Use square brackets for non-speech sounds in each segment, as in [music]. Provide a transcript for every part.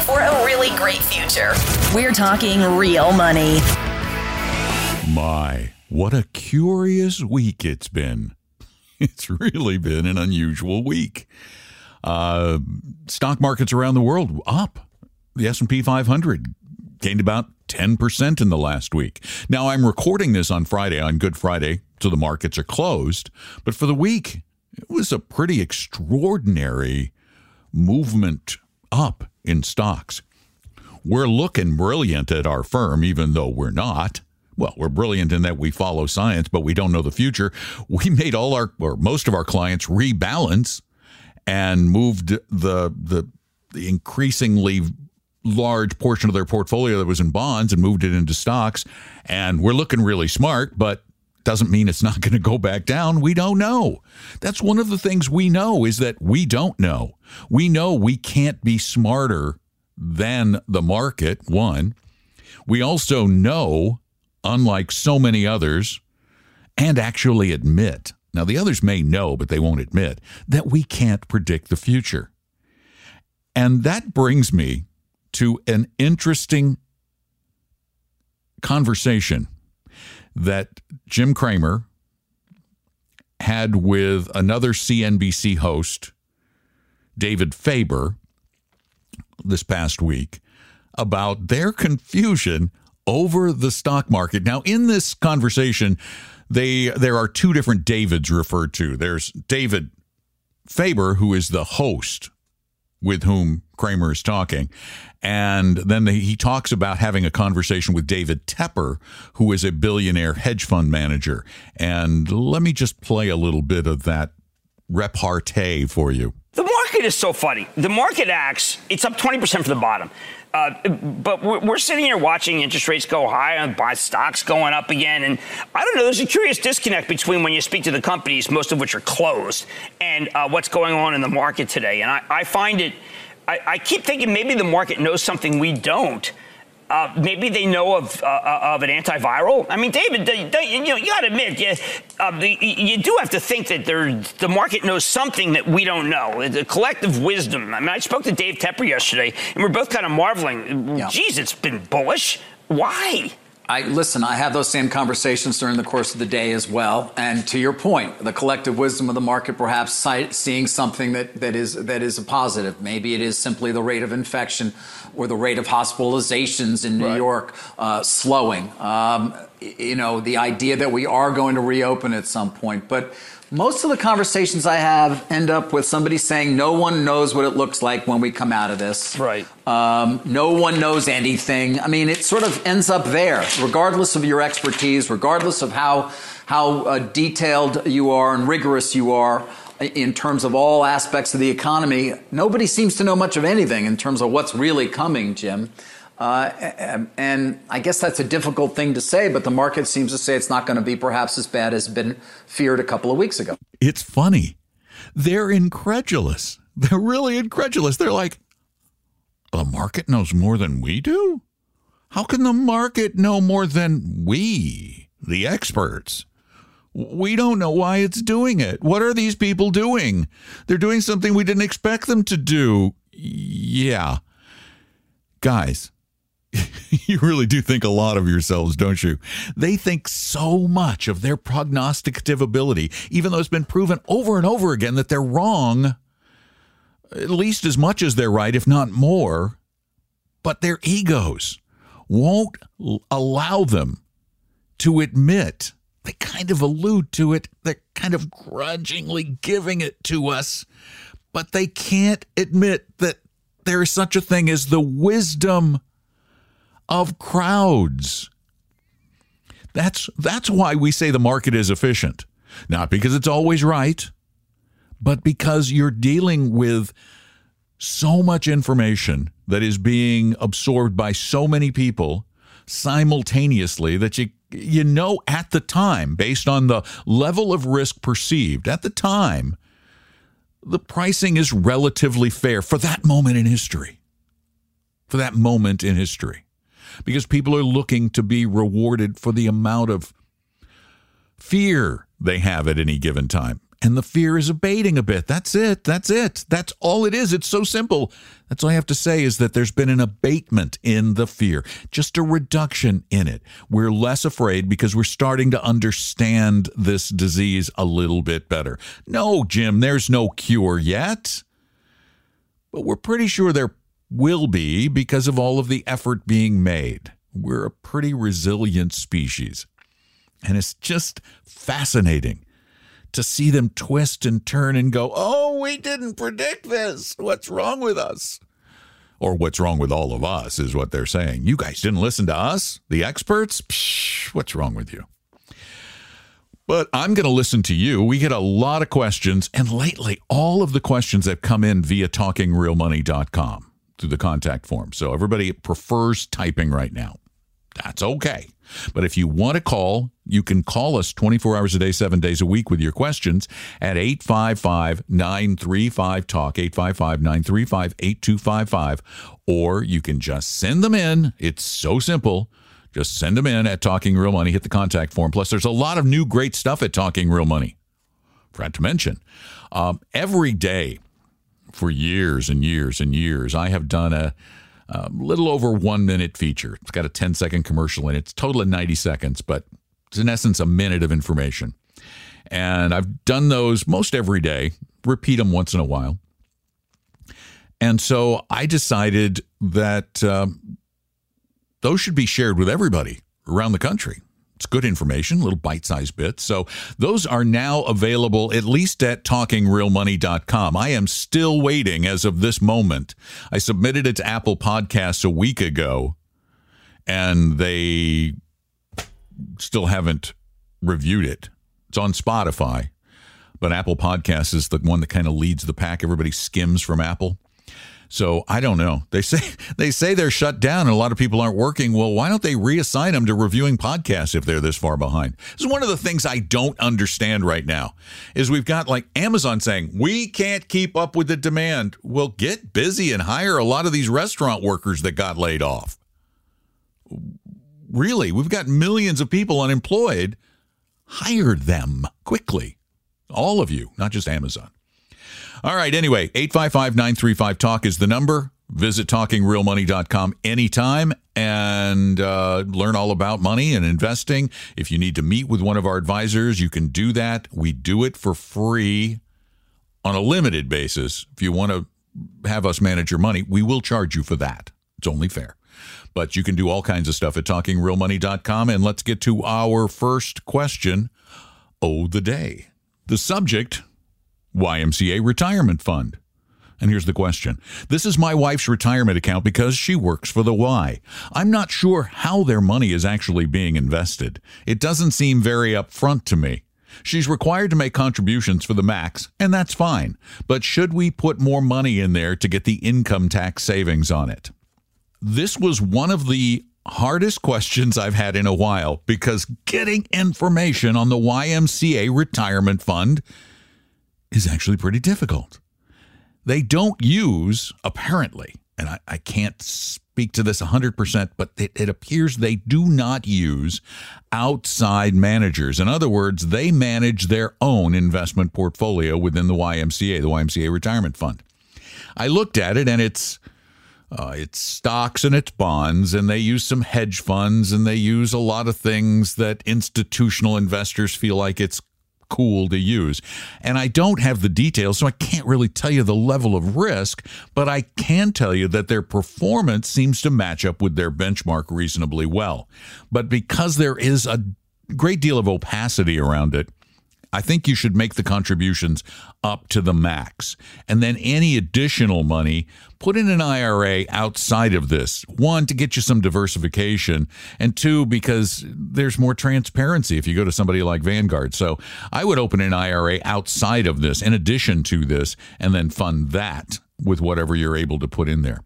For a really great future. We're talking real money. My, what a curious week it's been. [laughs] It's really been an unusual week. Uh, stock markets around the world up. The S&P 500 gained about 10% in the last week. Now I'm recording this on Friday on Good Friday, so the markets are closed, but for the week it was a pretty extraordinary movement up in stocks. We're looking brilliant at our firm, even though we're not. Well, we're brilliant in that we follow science, but we don't know the future. We [laughs] made all our, or most of our clients rebalance and moved the, the, the increasingly large portion of their portfolio that was in bonds and moved it into stocks. And we're looking really smart, but doesn't mean it's not going to go back down. We don't know. That's one of the things we know is that we don't know. We know we can't be smarter than the market, one. We also know, unlike so many others, and actually admit, now the others may know, but they won't admit, that we can't predict the future. And that brings me to an interesting conversation that Jim Cramer had with another CNBC host, David Faber, this past week about their confusion over the stock market. Now, in this conversation, they there are two different Davids referred to. There's David Faber, who is the host with whom Cramer is talking. And then he talks about having a conversation with David Tepper, who is a billionaire hedge fund manager. And let me just play a little bit of that repartee for you. Market is so funny. The market acts, it's up 20% for the bottom. Uh, but we're sitting here watching interest rates go high and buy stocks going up again. And I don't know, there's a curious disconnect between when you speak to the companies, most of which are closed, and uh, what's going on in the market today. And I, I find it, I, I, keep thinking maybe the market knows something we don't. Uh, maybe they know of uh, uh of an antiviral. I mean, David, they, they, you know, you got to admit, you, uh, you do have to think that the market knows something that we don't know. The collective wisdom. I mean, I spoke to Dave Tepper yesterday, and we're both kind of marveling. Yeah. Geez, it's been bullish. Why? I listen, I have those same conversations during the course of the day as well. And to your point, the collective wisdom of the market perhaps seeing something that, that is that is a positive. Maybe it is simply the rate of infection or the rate of hospitalizations in New right. York uh, slowing. Um, you know, the idea that we are going to reopen at some point. But most of the conversations I have end up with somebody saying, "No one knows what it looks like when we come out of this." Right. Um, no one knows anything. I mean, it sort of ends up there, regardless of your expertise, regardless of how how uh, detailed you are and rigorous you are in terms of all aspects of the economy. Nobody seems to know much of anything in terms of what's really coming, Jim. Uh, and I guess that's a difficult thing to say, but the market seems to say it's not going to be perhaps as bad as been feared a couple of weeks ago. It's funny. They're incredulous. They're really incredulous. They're like, the market knows more than we do? How can the market know more than we, the experts? We don't know why it's doing it. What are these people doing? They're doing something we didn't expect them to do. Yeah. Guys, [laughs] you really do think a lot of yourselves, don't you? They think so much of their prognosticative ability, even though it's been proven over and over again that they're wrong, at least as much as they're right, if not more. But their egos won't allow them to admit. They kind of allude to it, they're kind of grudgingly giving it to us, but they can't admit that there is such a thing as the wisdom of crowds. That's that's why we say the market is efficient. Not because it's always right, but because you're dealing with so much information that is being absorbed by so many people simultaneously that you you know at the time based on the level of risk perceived at the time the pricing is relatively fair for that moment in history for that moment in history because people are looking to be rewarded for the amount of fear they have at any given time and the fear is abating a bit. That's it. That's it. That's all it is. It's so simple. That's all I have to say is that there's been an abatement in the fear, just a reduction in it. We're less afraid because we're starting to understand this disease a little bit better. No, Jim, there's no cure yet. But we're pretty sure there will be because of all of the effort being made. We're a pretty resilient species. And it's just fascinating to see them twist and turn and go, oh, we didn't predict this. What's wrong with us? Or what's wrong with all of us is what they're saying. You guys didn't listen to us, the experts? Psh, what's wrong with you? But I'm going to listen to you. We get a lot of questions, and lately, all of the questions that come in via talkingrealmoney.com through the contact form. So everybody prefers typing right now. That's okay. But if you want to call, you can call us 24 hours a day, seven days a week with your questions at 855 935 Talk, 855 935 8255. Or you can just send them in. It's so simple. Just send them in at Talking Real Money, hit the contact form. Plus, there's a lot of new great stuff at Talking Real Money. Forgot to mention, um, every day for years and years and years, I have done a a little over one minute feature. It's got a 10 second commercial in it. It's total of 90 seconds, but it's in essence a minute of information. And I've done those most every day, repeat them once in a while. And so I decided that um, those should be shared with everybody around the country. It's good information, little bite sized bits. So those are now available at least at talkingrealmoney.com. I am still waiting as of this moment. I submitted it to Apple Podcasts a week ago and they still haven't reviewed it. It's on Spotify, but Apple Podcasts is the one that kind of leads the pack. Everybody skims from Apple. So I don't know. They say [laughs] they say they're shut down and a lot of people aren't working. Well, why don't they reassign them to reviewing podcasts if they're this far behind? This is one of the things I don't understand right now. Is we've got like Amazon saying we can't keep up with the demand. Well, get busy and hire a lot of these restaurant workers that got laid off. Really, we've got millions of people unemployed. Hire them quickly. All of you, not just Amazon. All right. Anyway, 855 935 Talk is the number. Visit talkingrealmoney.com anytime and uh, learn all about money and investing. If you need to meet with one of our advisors, you can do that. We do it for free on a limited basis. If you want to have us manage your money, we will charge you for that. It's only fair. But you can do all kinds of stuff at talkingrealmoney.com. And let's get to our first question. Oh, the day. The subject YMCA Retirement Fund. And here's the question. This is my wife's retirement account because she works for the Y. I'm not sure how their money is actually being invested. It doesn't seem very upfront to me. She's required to make contributions for the max, and that's fine. But should we put more money in there to get the income tax savings on it? This was one of the hardest questions I've had in a while because getting information on the YMCA retirement fund is actually pretty difficult. They don't use, apparently, and I, I can't speak to this 100%, but it, it appears they do not use outside managers. In other words, they manage their own investment portfolio within the YMCA, the YMCA Retirement Fund. I looked at it and it's uh, it's stocks and it's bonds, and they use some hedge funds, and they use a lot of things that institutional investors feel like it's cool to use. And I don't have the details, so I can't really tell you the level of risk, but I can tell you that their performance seems to match up with their benchmark reasonably well. But because there is a great deal of opacity around it, I think you should make the contributions up to the max. And then any additional money, put in an IRA outside of this. One, to get you some diversification, and two, because there's more transparency if you go to somebody like Vanguard. So I would open an IRA outside of this, in addition to this, and then fund that with whatever you're able to put in there.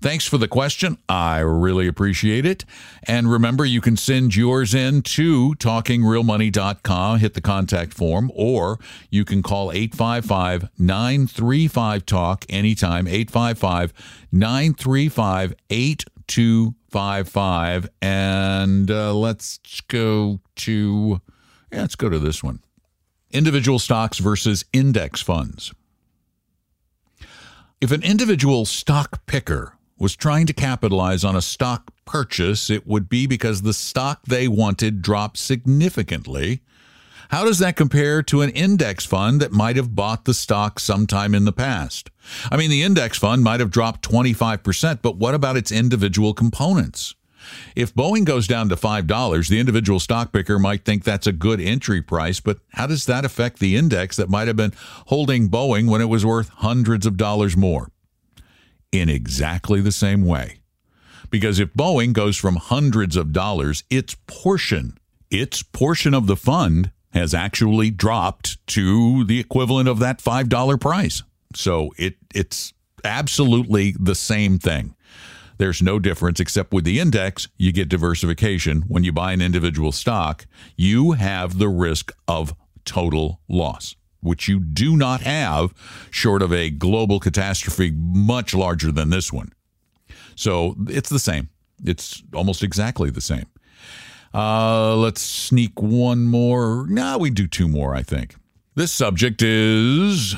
Thanks for the question. I really appreciate it. And remember, you can send yours in to talkingrealmoney.com, hit the contact form, or you can call 855 935 TALK anytime, 855 935 8255. And uh, let's go to, yeah, let's go to this one individual stocks versus index funds. If an individual stock picker was trying to capitalize on a stock purchase, it would be because the stock they wanted dropped significantly. How does that compare to an index fund that might have bought the stock sometime in the past? I mean, the index fund might have dropped 25%, but what about its individual components? If Boeing goes down to $5, the individual stock picker might think that's a good entry price, but how does that affect the index that might have been holding Boeing when it was worth hundreds of dollars more? In exactly the same way. Because if Boeing goes from hundreds of dollars, its portion, its portion of the fund has actually dropped to the equivalent of that $5 price. So it it's absolutely the same thing. There's no difference except with the index, you get diversification. When you buy an individual stock, you have the risk of total loss, which you do not have short of a global catastrophe much larger than this one. So it's the same. It's almost exactly the same. Uh, let's sneak one more. No, we do two more, I think. This subject is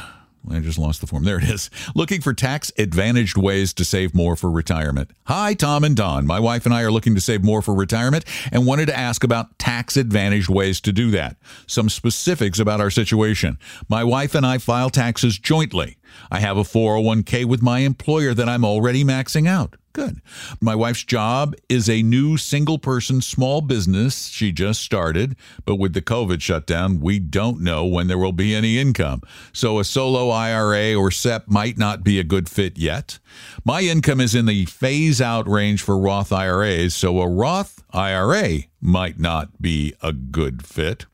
I just lost the form. There it is. Looking for tax advantaged ways to save more for retirement. Hi, Tom and Don. My wife and I are looking to save more for retirement and wanted to ask about tax advantaged ways to do that. Some specifics about our situation. My wife and I file taxes jointly. I have a 401k with my employer that I'm already maxing out. Good. My wife's job is a new single person small business she just started, but with the COVID shutdown, we don't know when there will be any income. So a solo IRA or SEP might not be a good fit yet. My income is in the phase out range for Roth IRAs, so a Roth IRA might not be a good fit.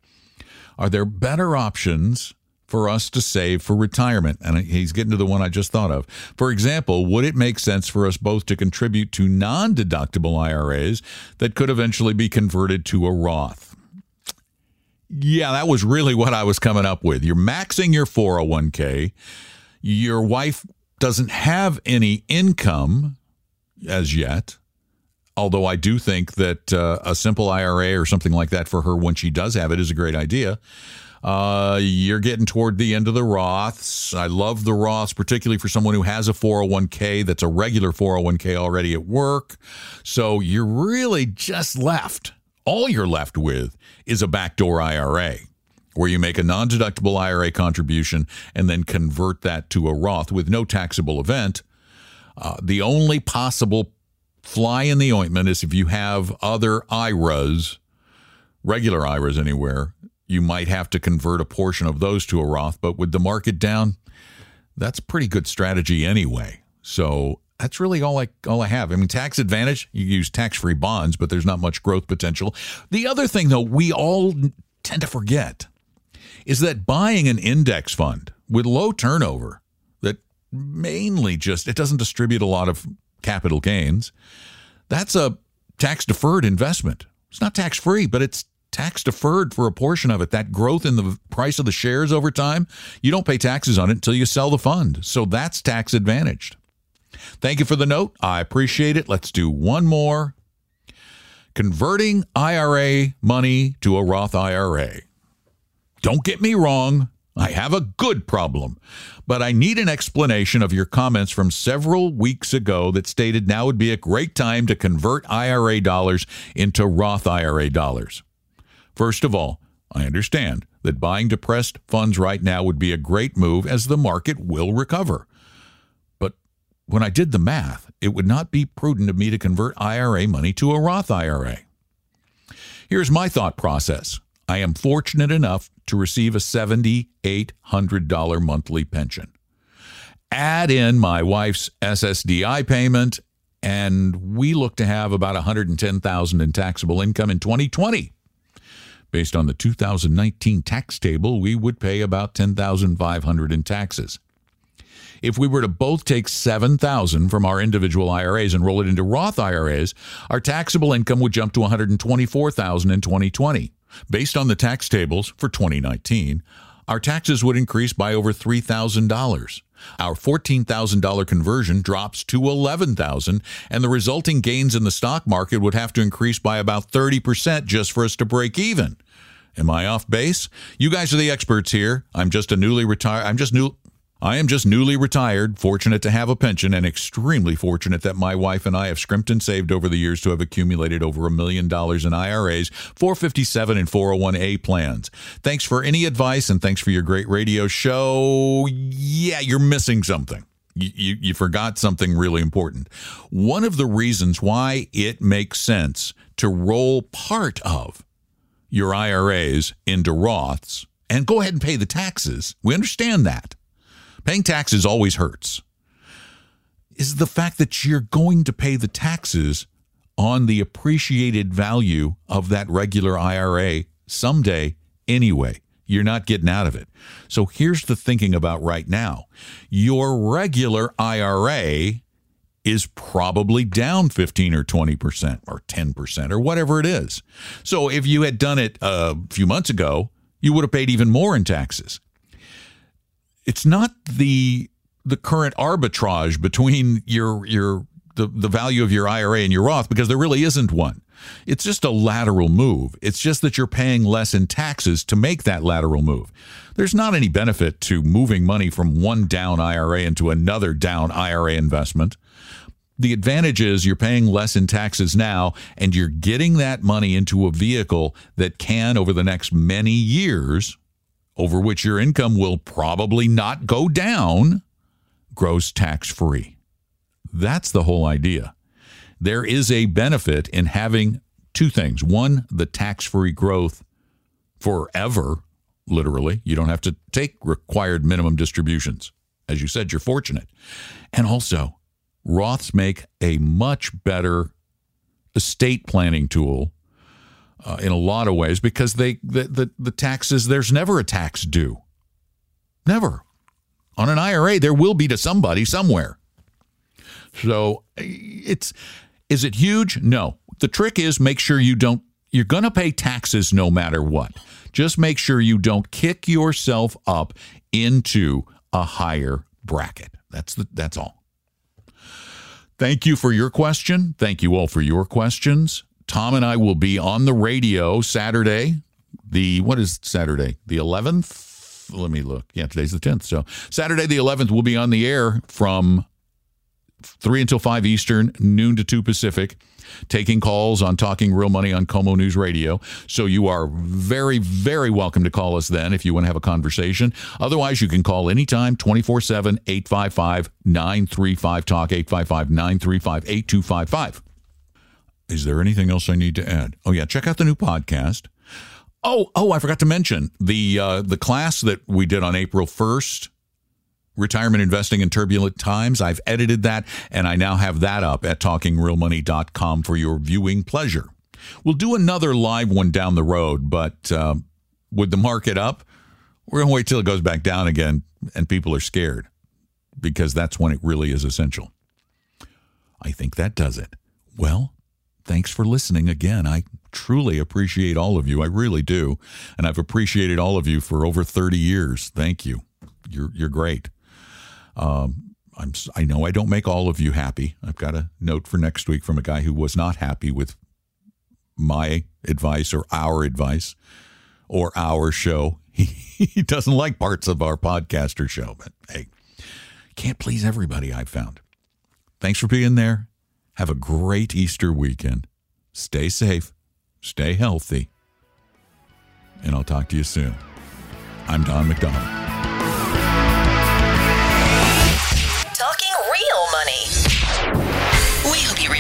Are there better options for us to save for retirement. And he's getting to the one I just thought of. For example, would it make sense for us both to contribute to non deductible IRAs that could eventually be converted to a Roth? Yeah, that was really what I was coming up with. You're maxing your 401k. Your wife doesn't have any income as yet. Although I do think that uh, a simple IRA or something like that for her when she does have it is a great idea. Uh, you're getting toward the end of the Roths. I love the Roths, particularly for someone who has a 401k that's a regular 401k already at work. So you're really just left. All you're left with is a backdoor IRA where you make a non deductible IRA contribution and then convert that to a Roth with no taxable event. Uh, the only possible fly in the ointment is if you have other IRAs, regular IRAs anywhere, you might have to convert a portion of those to a Roth. But with the market down, that's pretty good strategy anyway. So that's really all I all I have. I mean, tax advantage, you use tax-free bonds, but there's not much growth potential. The other thing though, we all tend to forget is that buying an index fund with low turnover that mainly just it doesn't distribute a lot of capital gains, that's a tax deferred investment. It's not tax free, but it's tax deferred for a portion of it. That growth in the price of the shares over time, you don't pay taxes on it until you sell the fund. So that's tax advantaged. Thank you for the note. I appreciate it. Let's do one more. Converting IRA money to a Roth IRA. Don't get me wrong, I have a good problem, but I need an explanation of your comments from several weeks ago that stated now would be a great time to convert IRA dollars into Roth IRA dollars. First of all, I understand that buying depressed funds right now would be a great move as the market will recover. But when I did the math, it would not be prudent of me to convert IRA money to a Roth IRA. Here's my thought process I am fortunate enough to receive a $7,800 monthly pension. Add in my wife's SSDI payment, and we look to have about 110,000 in taxable income in 2020. Based on the 2019 tax table, we would pay about 10,500 in taxes. If we were to both take 7,000 from our individual IRAs and roll it into Roth IRAs, our taxable income would jump to 124,000 in 2020. Based on the tax tables for 2019, our taxes would increase by over $3,000. Our $14,000 conversion drops to 11,000, and the resulting gains in the stock market would have to increase by about 30% just for us to break even. Am I off base? You guys are the experts here. I'm just a newly retired I'm just new I am just newly retired, fortunate to have a pension, and extremely fortunate that my wife and I have scrimped and saved over the years to have accumulated over a million dollars in IRAs, 457 and 401a plans. Thanks for any advice and thanks for your great radio show. Yeah, you're missing something. You, you, you forgot something really important. One of the reasons why it makes sense to roll part of your IRAs into Roths and go ahead and pay the taxes, we understand that paying taxes always hurts, is the fact that you're going to pay the taxes on the appreciated value of that regular IRA someday anyway. You're not getting out of it. So here's the thinking about right now your regular IRA is probably down 15 or 20% or 10% or whatever it is. So if you had done it a few months ago, you would have paid even more in taxes it's not the the current arbitrage between your your the, the value of your IRA and your Roth because there really isn't one. It's just a lateral move. It's just that you're paying less in taxes to make that lateral move. There's not any benefit to moving money from one down IRA into another down IRA investment. The advantage is you're paying less in taxes now and you're getting that money into a vehicle that can, over the next many years, over which your income will probably not go down, grows tax free. That's the whole idea. There is a benefit in having two things. One, the tax free growth forever, literally. You don't have to take required minimum distributions. As you said, you're fortunate. And also, Roths make a much better estate planning tool uh, in a lot of ways because they the, the the taxes there's never a tax due. Never. On an IRA there will be to somebody somewhere. So it's is it huge? No. The trick is make sure you don't you're going to pay taxes no matter what. Just make sure you don't kick yourself up into a higher bracket. That's the, that's all. Thank you for your question. Thank you all for your questions. Tom and I will be on the radio Saturday. The what is Saturday? The 11th? Let me look. Yeah, today's the 10th. So Saturday the 11th we'll be on the air from 3 until 5 Eastern, noon to 2 Pacific, taking calls on Talking Real Money on KOMO News Radio. So you are very, very welcome to call us then if you want to have a conversation. Otherwise, you can call anytime 24 7 855 935 Talk 855 935 8255. Is there anything else I need to add? Oh yeah, check out the new podcast. Oh, oh, I forgot to mention the uh, the class that we did on April first, retirement investing in turbulent times. I've edited that, and I now have that up at talkingrealmoney.com for your viewing pleasure. We'll do another live one down the road, but uh, with the market up, we're gonna wait till it goes back down again, and people are scared because that's when it really is essential. I think that does it. Well, thanks for listening again. I truly appreciate all of you. I really do. And I've appreciated all of you for over 30 years. Thank you. You're, you're great. Um, I'm, I know I don't make all of you happy. I've got a note for next week from a guy who was not happy with my advice or our advice or our show. He, [laughs] he doesn't like parts of our podcaster show, but hey, can't please everybody, I've found. Thanks for being there. Have a great Easter weekend. Stay safe, stay healthy, and I'll talk to you soon. I'm Don McDonald.